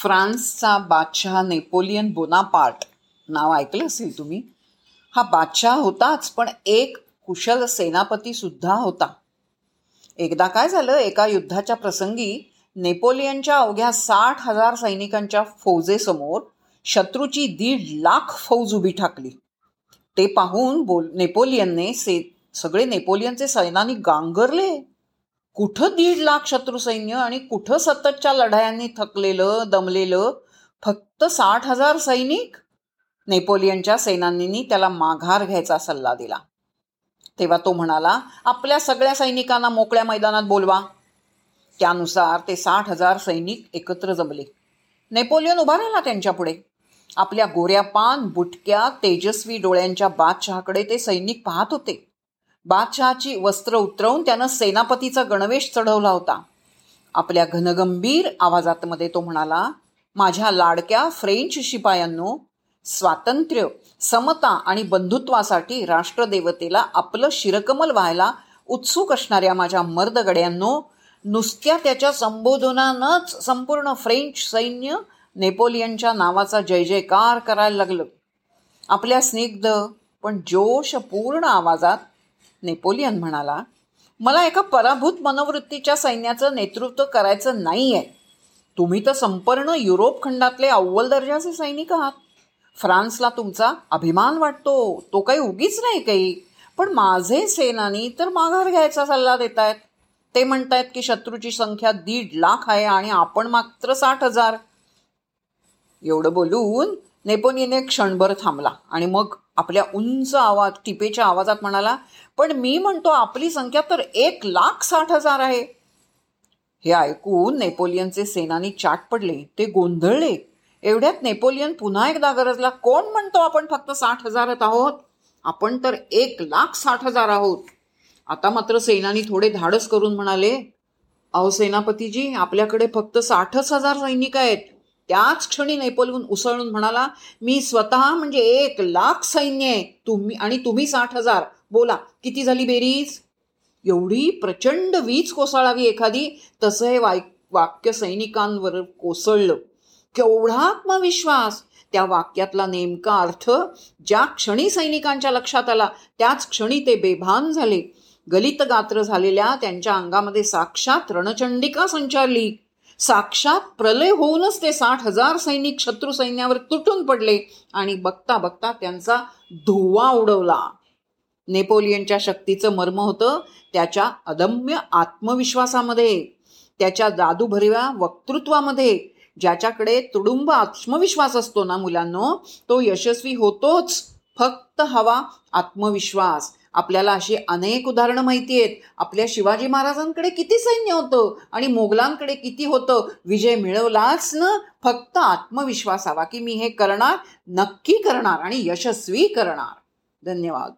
फ्रान्सचा बादशहा Napoleon Bonaparte. नाव ऐकलं असेल तुम्ही? हा बादशहा होताच पण एक कुशल सेनापतीसुद्धा होता. एकदा काय झालं एका युद्धाच्या प्रसंगी नेपोलियनच्या अवघ्या साठ हजार सैनिकांच्या फौजेसमोर शत्रूची दीड लाख फौज उभी ठाकली. ते पाहून बोल नेपोलियनने से सगळे नेपोलियनचे सैनानी गांगरले. कुठं दीड लाख शत्रुसैन्य आणि कुठं सततच्या लढायांनी थकलेलं दमलेलं फक्त साठ हजार सैनिक नेपोलियनच्या सेनानींनी त्याला माघार घ्यायचा सल्ला दिला. तेव्हा तो म्हणाला आपल्या सगळ्या सैनिकांना मोकळ्या मैदानात बोलवा. त्यानुसार ते साठ हजार सैनिक एकत्र जमले. नेपोलियन उभा राहिला त्यांच्यापुढे आपल्या गोऱ्या पान बुटक्या तेजस्वी डोळ्यांच्या बादशहाकडे ते सैनिक पाहत होते. बादशहाची वस्त्र उतरवून त्यानं सेनापतीचा गणवेश चढवला होता. आपल्या घनगंभीर आवाजातमध्ये तो म्हणाला माझ्या लाडक्या फ्रेंच शिपायांनो स्वातंत्र्य समता आणि बंधुत्वासाठी राष्ट्रदेवतेला आपलं शिरकमल व्हायला उत्सुक असणाऱ्या माझ्या मर्दगड्यांनो नुसत्या त्याच्या संबोधनानंच संपूर्ण फ्रेंच सैन्य नेपोलियनच्या नावाचा जय जयकार करायला लागलं. आपल्या स्निग्ध पण जोशपूर्ण आवाजात नेपोलियन म्हणाला मला एका पराभूत मनोवृत्तीच्या सैन्याचं नेतृत्व करायचं नाही आहे तुम्ही तर संपूर्ण युरोप खंडातले अव्वल दर्जाचे सैनिक आहात. फ्रान्सला तुमचा अभिमान वाटतो. तो काही उगीच नाही काही. पण माझे सेनानी तर माघार घ्यायचा सल्ला देत आहेत ते म्हणतायत की शत्रूची संख्या दीड लाख आहे आणि आपण मात्र साठ हजार. एवढं बोलून नेपोलियनने क्षणभर थांबला आणि मग आपल्या उंच आवाज टिपेच्या आवाजात म्हणाला पण मी म्हणतो आपली संख्या तर एक लाख साठ हजार आहे. हे ऐकून नेपोलियनचे सेनानी चाट पडले ते गोंधळले. एवढ्यात नेपोलियन पुन्हा एकदा गरजला कोण म्हणतो आपण फक्त साठ हजारच आहोत? आपण तर एक लाख साठ हजार आहोत. आता मात्र सेनानी थोडे धाडस करून म्हणाले अहो सेनापतीजी आपल्याकडे फक्त साठच हजार सैनिक आहेत. त्याच क्षणी नेपोलियन उसळून म्हणाला मी स्वतः म्हणजे एक लाख सैन्य आहे. तुम्ही आणि तुम्ही साठ हजार. बोला किती झाली बेरीज? एवढी प्रचंड वीज कोसळावी एखादी. तसं हे वाय वाक्य सैनिकांवर कोसळलं. केवढा आत्मविश्वास! त्या वाक्यातला नेमका अर्थ ज्या क्षणी सैनिकांच्या लक्षात आला त्याच क्षणी ते बेभान झाले. गलित गात्र झालेल्या त्यांच्या अंगामध्ये साक्षात रणचंडिका संचारली. साक्षात प्रलय होऊनच ते साठ हजार सैनिक शत्रू सैन्यावर तुटून पडले आणि बघता बघता त्यांचा धुवा उडवला. नेपोलियनच्या शक्तीचं मर्म होतं त्याच्या अदम्य आत्मविश्वासामध्ये त्याच्या जादूभरव्या वक्तृत्वामध्ये ज्याच्याकडे तुडुंब आत्मविश्वास असतो ना मुलांनो तो यशस्वी होतोच. फक्त हवा आत्मविश्वास. आपल्याला अशी अनेक उदाहरणं माहिती आहेत. आपल्या शिवाजी महाराजांकडे किती सैन्य होतं आणि मोगलांकडे किती होतं? विजय मिळवलाच ना फक्त आत्मविश्वास हवा की मी हे करणार नक्की करणार आणि यशस्वी करणार. धन्यवाद.